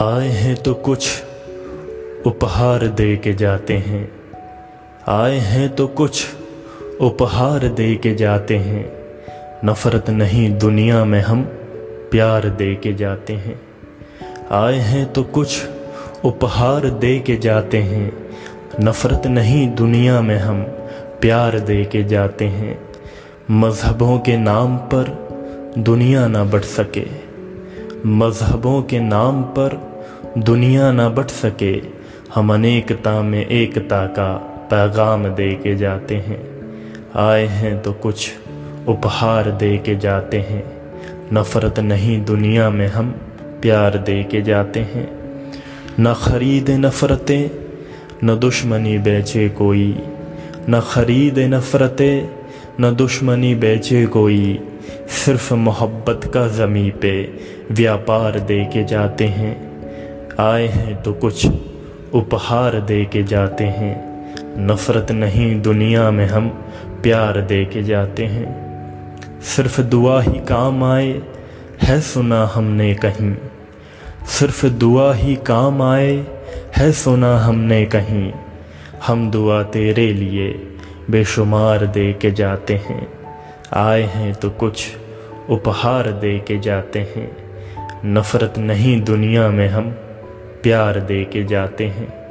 आए हैं तो कुछ उपहार दे के जाते हैं। आए हैं तो कुछ उपहार दे के जाते हैं। नफ़रत नहीं दुनिया में हम प्यार दे के जाते हैं। आए हैं तो कुछ उपहार दे के जाते हैं। नफ़रत नहीं दुनिया में हम प्यार दे के जाते हैं। मज़हबों के नाम पर दुनिया ना बढ़ सके। मज़हबों के नाम पर दुनिया ना बट सके, हम अनेकता में एकता का पैगाम दे के जाते हैं। आए हैं तो कुछ उपहार दे के जाते हैं। नफ़रत नहीं दुनिया में हम प्यार दे के जाते हैं। न खरीद नफ़रतें, न दुश्मनी बेचे कोई। न खरीद नफ़रतें, न दुश्मनी बेचे कोई। सिर्फ़ मोहब्बत का ज़मी पे व्यापार दे के जाते हैं। आए हैं तो कुछ उपहार दे के जाते हैं। नफ़रत नहीं दुनिया में हम प्यार दे के जाते हैं। सिर्फ़ दुआ ही काम आए है सुना हमने कहीं। सिर्फ़ दुआ ही काम आए है सुना हमने कहीं। हम दुआ तेरे लिए बेशुमार दे के जाते हैं। आए हैं तो कुछ उपहार दे के जाते हैं। नफ़रत नहीं दुनिया में हम, प्यार दे के जाते हैं।